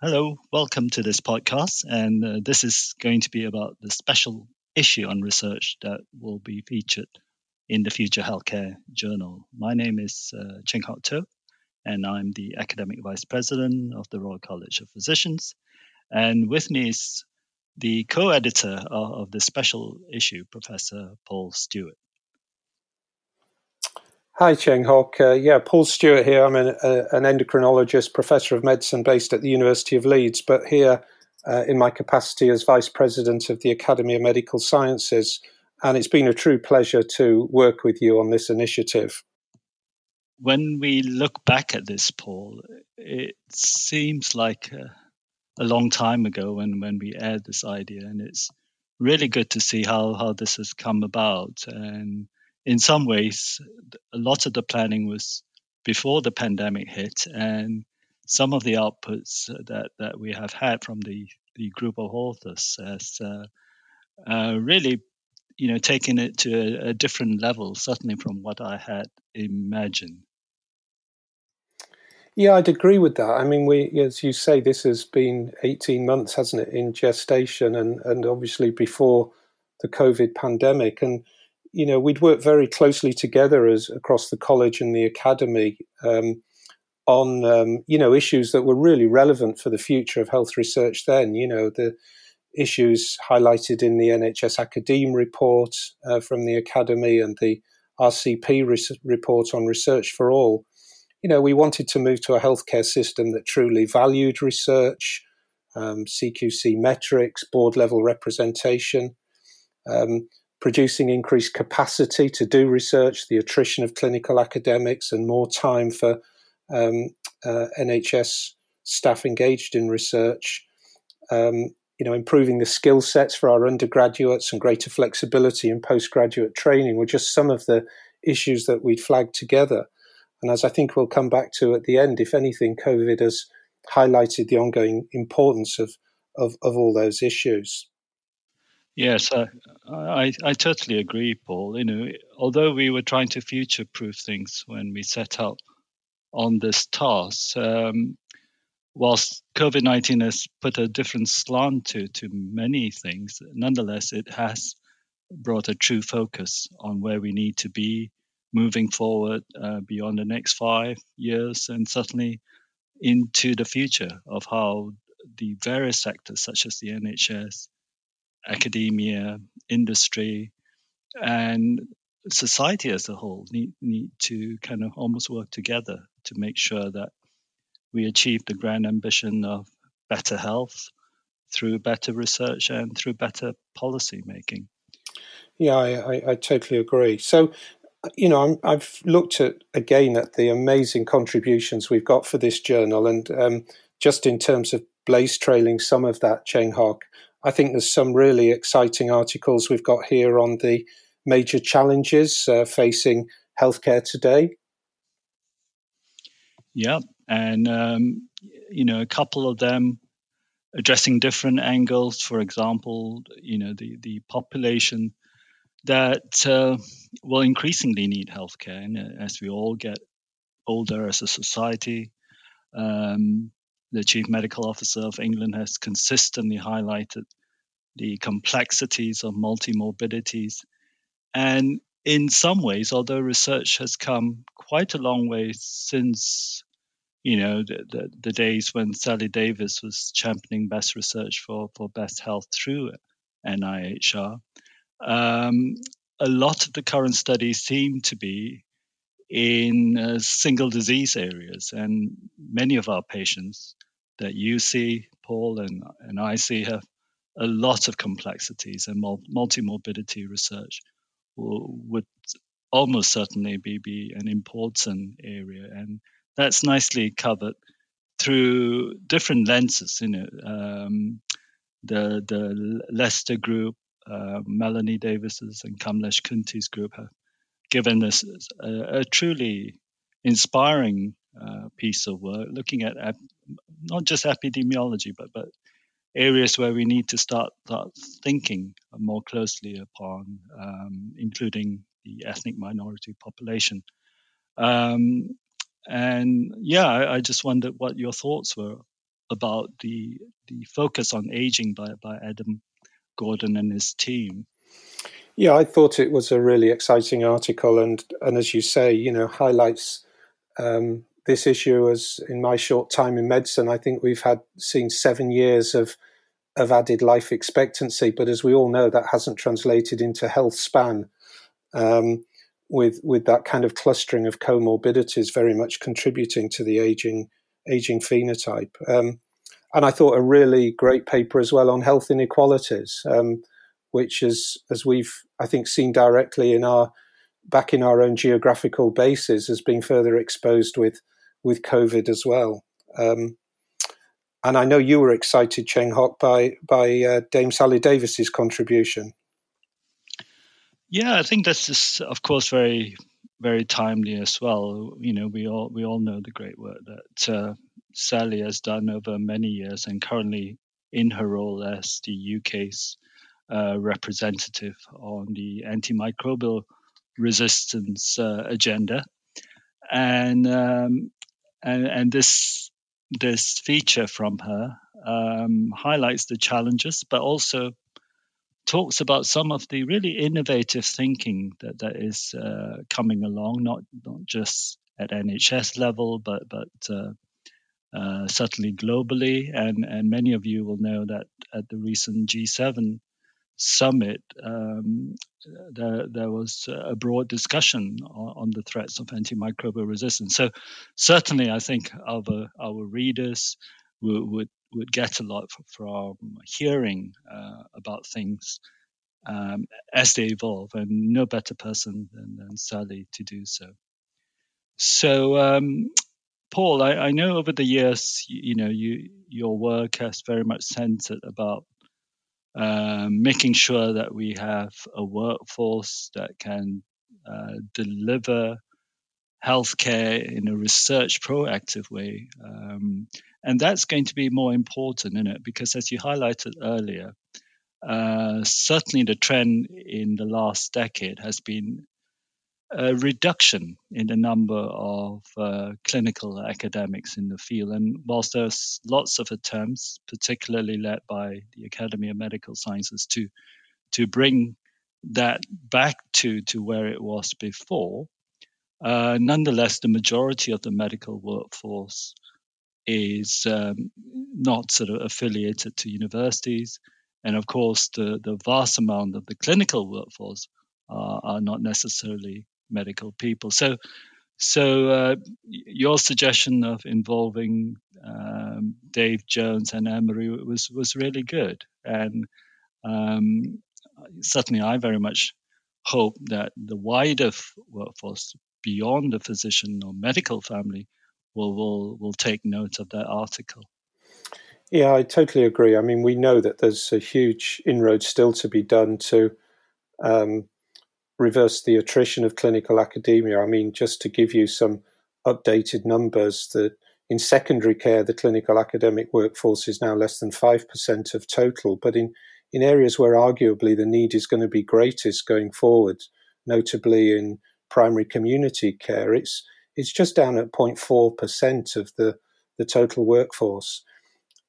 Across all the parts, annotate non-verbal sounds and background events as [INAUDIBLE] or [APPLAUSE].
Hello, welcome to this podcast. And uh, this is going to be about the special issue on research that will be featured in the Future Healthcare Journal. My name is uh, Cheng Hock Toh, and I'm the Academic Vice President of the Royal College of Physicians. And with me is the co editor of, of the special issue, Professor Paul Stewart. Hi, Cheng Hock. Uh, yeah, Paul Stewart here. I'm an, uh, an, endocrinologist, professor of medicine based at the University of Leeds, but here uh, in my capacity as vice president of the Academy of Medical Sciences. And it's been a true pleasure to work with you on this initiative. When we look back at this, Paul, it seems like a, a long time ago when, when we aired this idea, and it's really good to see how, how this has come about. And in some ways, a lot of the planning was before the pandemic hit, and some of the outputs that, that we have had from the, the group of authors has uh, uh, really, you know, taken it to a, a, different level, certainly from what I had imagined. Yeah, I'd agree with that. I mean, we, as you say, this has been 18 months, hasn't it, in gestation, and, and obviously before the COVID pandemic. And you know, we'd worked very closely together as across the college and the academy um, on, um, you know, issues that were really relevant for the future of health research. Then, you know, the issues highlighted in the NHS Academe report uh, from the academy and the RCP res- report on research for all. You know, we wanted to move to a healthcare system that truly valued research, um, CQC metrics, board level representation. Um, producing increased capacity to do research, the attrition of clinical academics, and more time for um, uh, NHS staff engaged in research. Um, you know, improving the skill sets for our undergraduates and greater flexibility in postgraduate training were just some of the issues that we'd flagged together. And as I think we'll come back to at the end, if anything, COVID has highlighted the ongoing importance of, of, of all those issues. Yes, I, I, I totally agree, Paul. You know, although we were trying to future-proof things when we set out on this task, um, whilst COVID nineteen has put a different slant to to many things, nonetheless, it has brought a true focus on where we need to be moving forward uh, beyond the next five years, and certainly into the future of how the various sectors, such as the NHS academia, industry, and society as a whole need, need to kind of almost work together to make sure that we achieve the grand ambition of better health through better research and through better policy making. Yeah, I, I, I totally agree. So, you know, i have looked at again at the amazing contributions we've got for this journal, and um, just in terms of blaze trailing some of that, Cheng Hock, I think there's some really exciting articles we've got here on the major challenges uh, facing healthcare today. Yeah, and um, you know, a couple of them addressing different angles. For example, you know, the the population that uh, will increasingly need healthcare, and uh, as we all get older as a society. Um, the Chief Medical Officer of England has consistently highlighted the complexities of multimorbidities. And in some ways, although research has come quite a long way since, you know, the, the, the days when Sally Davies was championing best research for, for best health through NIHR, um, a lot of the current studies seem to be in uh, single disease areas. And many of our patients that you see, Paul, and, and I see have a lot of complexities, and multi-morbidity research would almost certainly be, be an important area. And that's nicely covered through different lenses. You know, um, the the Leicester group, uh, Melanie Davies's and Kamlesh Khunti's group have given us a, a truly inspiring uh, piece of work, looking at ap- not just epidemiology, but but areas where we need to start, start thinking more closely upon, um, including the ethnic minority population. Um, and yeah, I, I, just wondered what your thoughts were about the the focus on aging by by Adam Gordon and his team. Yeah, I thought it was a really exciting article, and and as you say, you know, highlights um, this issue. As in my short time in medicine, I think we've had seen seven years of of added life expectancy, but as we all know, that hasn't translated into health span. Um, with with that kind of clustering of comorbidities very much contributing to the aging aging phenotype. Um, and I thought a really great paper as well on health inequalities. Um, which is, as we've, I think, seen directly in our back in our own geographical bases, has been further exposed with with COVID as well. Um, and I know you were excited, Cheng Hock, by by uh, Dame Sally Davies's contribution. Yeah, I think this is, of course, very very timely as well. You know, we all we all know the great work that uh, Sally has done over many years, and currently in her role as the UK's uh, representative on the antimicrobial resistance uh, agenda, and um, and and this this feature from her um, highlights the challenges, but also talks about some of the really innovative thinking that that is uh, coming along, not not just at NHS level, but but uh, uh, certainly globally. And and many of you will know that at the recent G7 summit, um, there, there was a broad discussion on, on, the threats of antimicrobial resistance. So, certainly, I think our, our readers would, would, would get a lot from hearing uh, about things um, as they evolve, and no better person than, than Sally to do so. So, um, Paul, I, I, know over the years, you, you know, you, your work has very much centered about um, making sure that we have a workforce that can uh, deliver healthcare in a research proactive way. Um, and that's going to be more important in it because, as you highlighted earlier, uh, certainly the trend in the last decade has been a reduction in the number of uh, clinical academics in the field. And whilst there's lots of attempts, particularly led by the Academy of Medical Sciences, to to bring that back to, to where it was before, uh, nonetheless, the majority of the medical workforce is um, not sort of affiliated to universities. And of course, the, the vast amount of the clinical workforce uh, are not necessarily medical people. So, so uh, your suggestion of involving um, Dave Jones and Anne-Marie was was really good, and um, certainly I very much hope that the wider workforce beyond the physician or medical family will will will take note of that article. Yeah, I totally agree. I mean, we know that there's a huge inroad still to be done to um, reverse the attrition of clinical academia. I mean, just to give you some updated numbers, that in secondary care, the clinical academic workforce is now less than 5% of total. But in, in areas where arguably the need is going to be greatest going forward, notably in primary community care, it's, it's just down at 0.4% of the, the total workforce.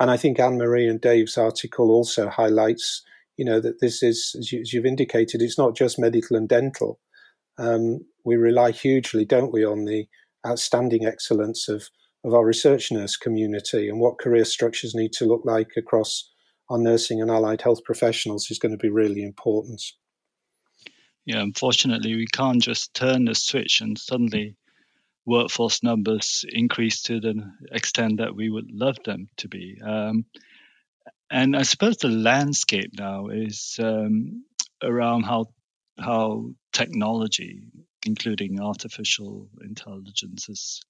And I think Anne Marie and Dave's article also highlights you know that this is, as, you, have indicated, it's not just medical and dental. Um, we rely hugely, don't we, on the outstanding excellence of of our research nurse community and what career structures need to look like across our nursing and allied health professionals is going to be really important. Yeah, unfortunately, we can't just turn the switch and suddenly workforce numbers increase to the extent that we would love them to be. Um, and I suppose the landscape now is um, around how how technology, including artificial intelligence, has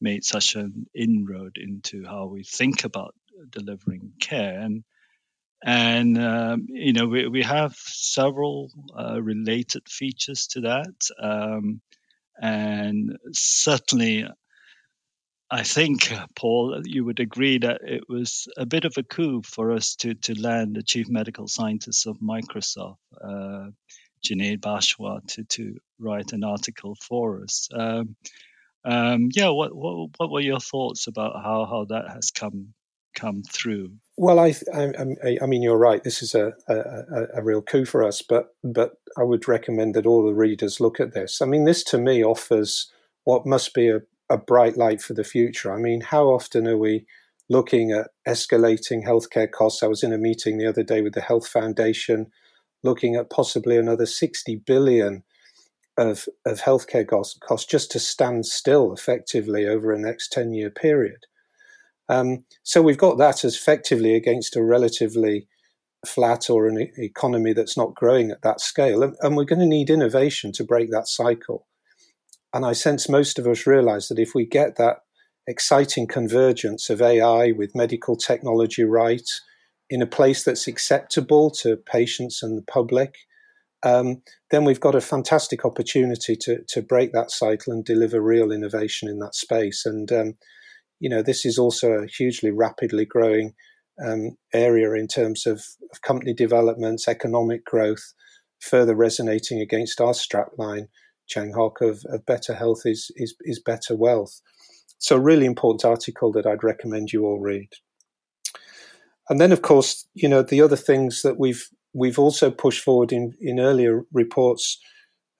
made such an inroad into how we think about delivering care. And and um, you know we we have several uh, related features to that, um, and certainly I think, uh, Paul, you would agree that it was a bit of a coup for us to, to land the chief medical scientist of Microsoft, uh, Junaid Bajwa, to, to write an article for us. Um, um, yeah, what, what, what were your thoughts about how, how that has come come through? Well, I, I, I mean, you're right. This is a, a, a, real coup for us, but but I would recommend that all the readers look at this. I mean, this to me offers what must be a, a bright light for the future. I mean, how often are we looking at escalating healthcare costs? I was in a meeting the other day with the Health Foundation, looking at possibly another 60 billion of of healthcare costs, costs just to stand still effectively over a next 10 year period. Um, so we've got that as effectively against a relatively flat or an economy that's not growing at that scale. And, and we're going to need innovation to break that cycle. And I sense most of us realize that if we get that exciting convergence of AI with medical technology right in a place that's acceptable to patients and the public, um, then we've got a fantastic opportunity to, to break that cycle and deliver real innovation in that space. And um, you know, this is also a hugely rapidly growing um, area in terms of, of, company developments, economic growth, further resonating against our strapline, Cheng Hock, of, of better health is, is, is better wealth. So, really important article that I'd recommend you all read. And then, of course, you know, the other things that we've we've also pushed forward in, in earlier reports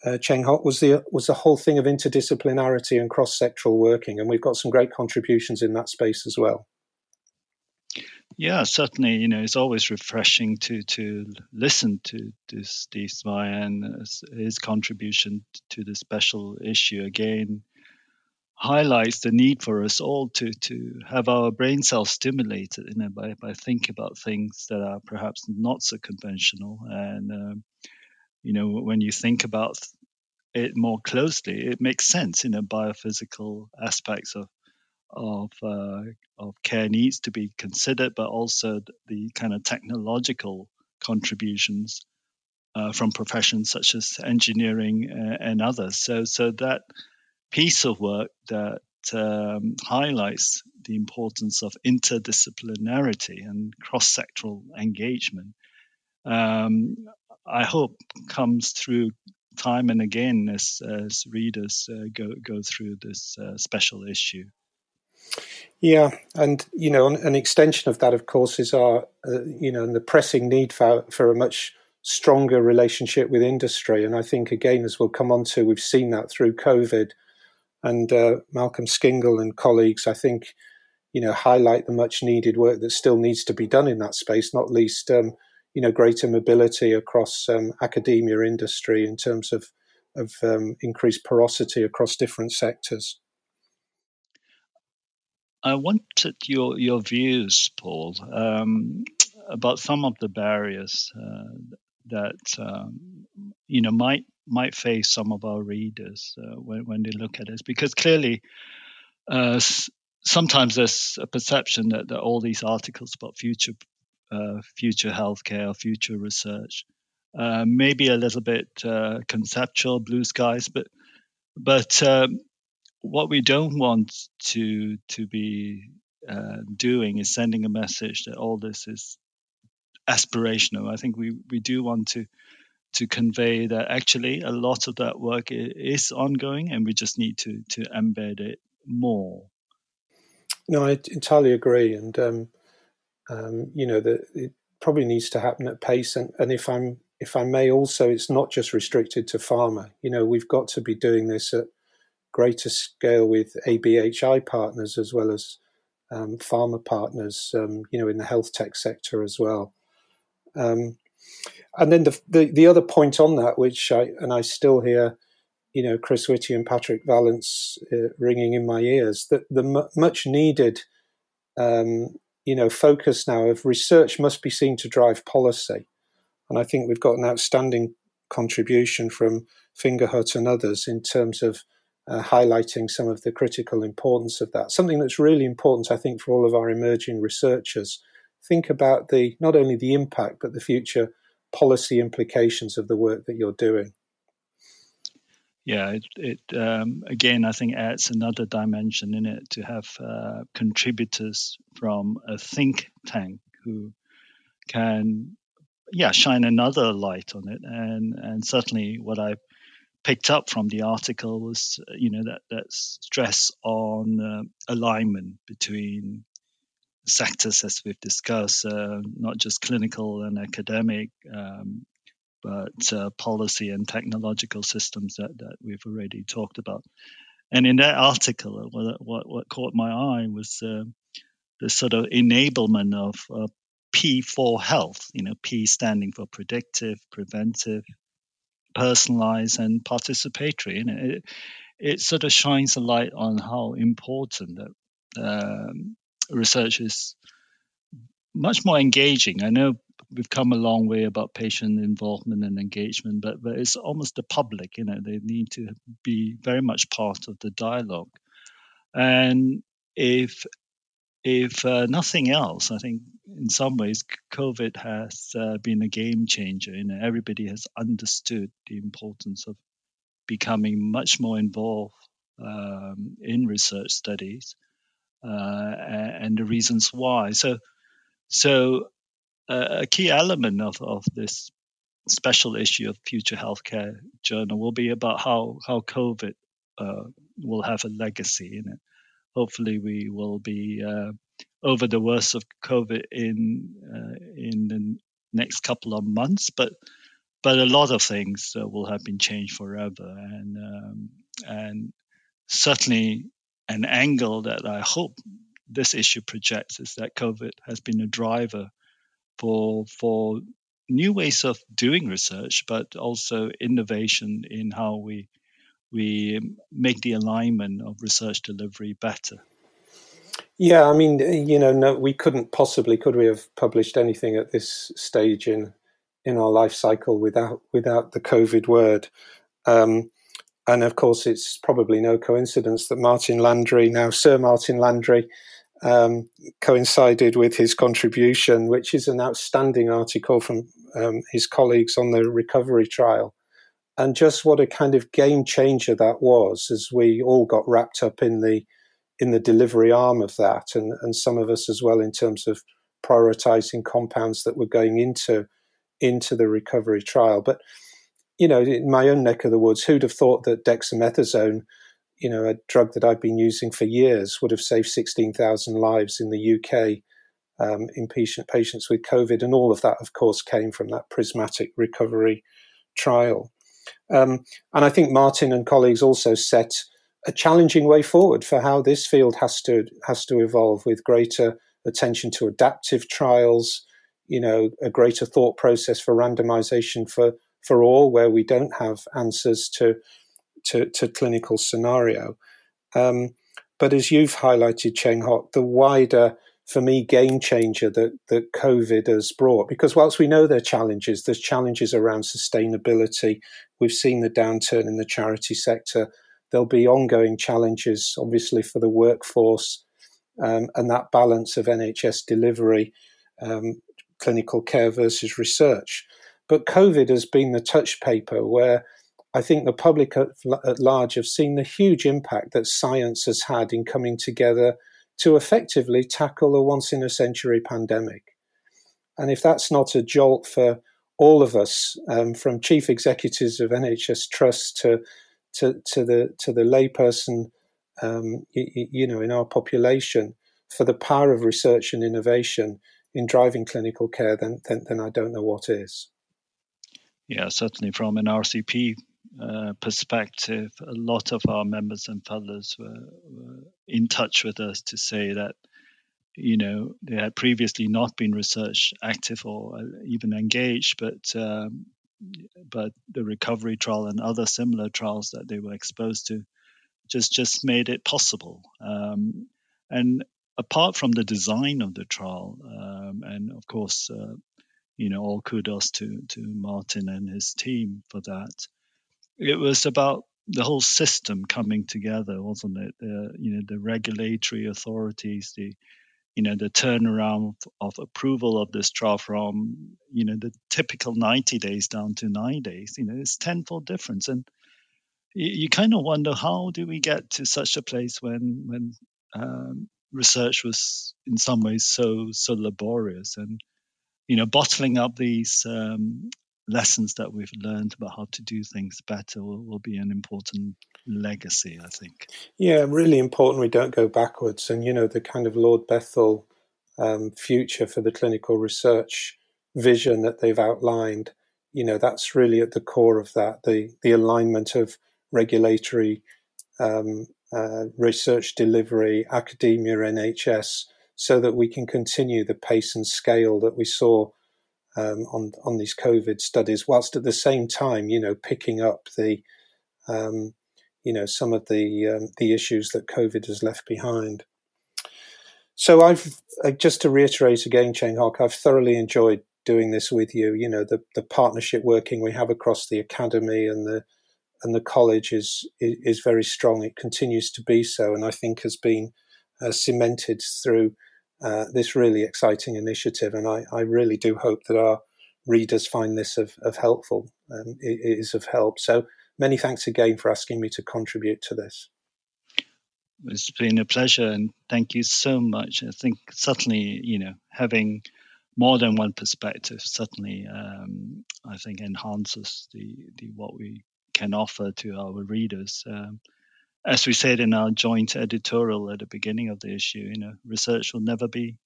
uh, Cheng was the was the whole thing of interdisciplinarity and cross sectoral working, and we've got some great contributions in that space as well. Yeah, certainly. You know, it's always refreshing to to listen to this Steve Zweyer and his contribution to the special issue again highlights the need for us all to to have our brain cells stimulated you know by by thinking about things that are perhaps not so conventional and um, you know when you think about it more closely it makes sense you know biophysical aspects of of uh, of care needs to be considered but also the kind of technological contributions uh, from professions such as engineering uh, and others so so that piece of work that um, highlights the importance of interdisciplinarity and cross-sectoral engagement um, I hope comes through time and again as, as readers uh, go go through this uh, special issue. Yeah, and you know, an extension of that, of course, is our uh, you know, the pressing need for for a much stronger relationship with industry. And I think again, as we'll come on to, we've seen that through COVID, and uh, Malcolm Skingle and colleagues, I think, you know, highlight the much needed work that still needs to be done in that space, not least. Um, you know greater mobility across um, academia industry in terms of of um, increased porosity across different sectors. I wanted your your views, Paul, um, about some of the barriers uh, that um, you know might might face some of our readers uh, when when they look at this, because clearly. Uh, sometimes there's a perception that, that all these articles about future uh, future healthcare, future research. Uh, maybe a little bit uh, conceptual, blue skies, but but um, what we don't want to to be uh, doing is sending a message that all this is aspirational. I think we we do want to to convey that actually a lot of that work is ongoing, and we just need to to embed it more. No, I entirely agree, and um, um, you know that it probably needs to happen at pace. And, and if I'm if I may also, it's not just restricted to pharma. You know, we've got to be doing this at greater scale with ABHI partners as well as um, pharma partners. Um, you know, in the health tech sector as well. Um, and then the, the, the other point on that, which I and I still hear, you know, Chris Whitty and Patrick Vallance uh, ringing in my ears that the m- much needed um, you know, focus now of research must be seen to drive policy. And I think we've got an outstanding contribution from Fingerhut and others in terms of uh, highlighting some of the critical importance of that. Something that's really important, I think, for all of our emerging researchers. Think about the not only the impact but the future policy implications of the work that you're doing yeah, it, it um, again I think adds another dimension in it to have uh, contributors from a think tank who can yeah shine another light on it and and certainly what I picked up from the article was you know that that stress on uh, alignment between sectors, as we've discussed, uh, not just clinical and academic, um, but uh, policy and technological systems that, that we've already talked about. And in that article, what, what, what caught my eye was uh, the sort of enablement of uh, P4 health, you know, P standing for predictive, preventive, personalized, and participatory. And it, it sort of shines a light on how important that um, research is much more engaging. I know we've come a long way about patient involvement and engagement, but, but it's almost the public, you know, they need to be very much part of the dialogue. And if if uh, nothing else, I think in some ways COVID has uh, been a game changer. You know, everybody has understood the importance of becoming much more involved um, in research studies uh, and the reasons why. So, so a key element of, of this special issue of Future Healthcare Journal will be about how how COVID uh, will have a legacy in it. Hopefully, we will be uh, over the worst of COVID in uh, in the next couple of months, but but a lot of things uh, will have been changed forever, and um, and certainly an angle that I hope this issue projects is that COVID has been a driver for for new ways of doing research, but also innovation in how we we make the alignment of research delivery better. Yeah, I mean, you know, no, we couldn't possibly could we have published anything at this stage in in our life cycle without without the COVID word. Um, and of course, it's probably no coincidence that Martin Landray, now Sir Martin Landray, um, coincided with his contribution, which is an outstanding article from um, his colleagues on the recovery trial. And just what a kind of game changer that was as we all got wrapped up in the in the delivery arm of that, and, and some of us as well in terms of prioritizing compounds that were going into into the recovery trial. But you know, in my own neck of the woods, who'd have thought that dexamethasone, you know, a drug that I've been using for years, would have saved 16,000 lives in the UK um, in patient, patients with COVID. And all of that, of course, came from that prismatic recovery trial. Um, and I think Martin and colleagues also set a challenging way forward for how this field has to has to evolve with greater attention to adaptive trials, you know, a greater thought process for randomization for for all where we don't have answers to to, to clinical scenario. Um, but as you've highlighted, Cheng Hock, the wider, for me, game changer that, that COVID has brought, because whilst we know there are challenges, there's challenges around sustainability. We've seen the downturn in the charity sector. There'll be ongoing challenges, obviously, for the workforce um, and that balance of NHS delivery, um, clinical care versus research. But COVID has been the touch paper where I think the public at, at, large have seen the huge impact that science has had in coming together to effectively tackle a once in a century pandemic. And if that's not a jolt for all of us, um, from chief executives of NHS trusts to, to, to the to the layperson, um, you, you know, in our population, for the power of research and innovation in driving clinical care, then, then, then I don't know what is. Yeah, certainly from an RCP uh, perspective, a lot of our members and fellows were, were, in touch with us to say that, you know, they had previously not been research active or uh, even engaged, but um, but the recovery trial and other similar trials that they were exposed to just just made it possible. Um, and apart from the design of the trial, um, and of course, uh, you know, all kudos to to Martin and his team for that. It was about the whole system coming together, wasn't it? The, you know, the regulatory authorities, the you know, the turnaround of approval of this trial from you know the typical 90 days down to nine days. You know, it's tenfold difference, and you, you kind of wonder how do we get to such a place when when um, research was in some ways so so laborious and you know, bottling up these um, lessons that we've learned about how to do things better will, will, be an important legacy, I think. Yeah, really important we don't go backwards. And, you know, the kind of Lord Bethell um, future for the clinical research vision that they've outlined, you know, that's really at the core of that the the alignment of regulatory um, uh, research delivery, academia, NHS, so that we can continue the pace and scale that we saw um, on on these COVID studies, whilst at the same time, you know, picking up the um, you know some of the um, the issues that COVID has left behind. So I've uh, just to reiterate again, Cheng Hock, I've thoroughly enjoyed doing this with you. You know, the the partnership working we have across the academy and the and the college is is, very strong. It continues to be so, and I think has been uh, cemented through uh, this really exciting initiative. And I, I, really do hope that our readers find this of, of helpful. Um, it, it is of help. So many thanks again for asking me to contribute to this. It's been a pleasure, and thank you so much. I think certainly, you know, having more than one perspective certainly, um, I think, enhances the, the what we can offer to our readers. Um, as we said in our joint editorial at the beginning of the issue, you know, research will never be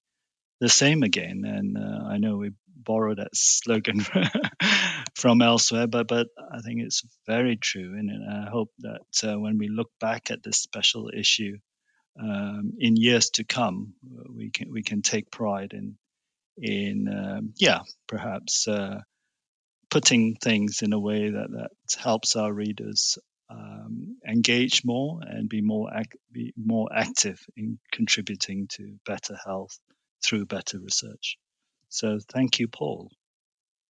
the same again. And uh, I know we borrow that slogan [LAUGHS] from elsewhere, but but I think it's very true, and I hope that uh, when we look back at this special issue um, in years to come, we can we can take pride in in um, yeah perhaps uh, putting things in a way that that helps our readers um, engage more and be more ac- be more active in contributing to better health through better research. So thank you, Paul.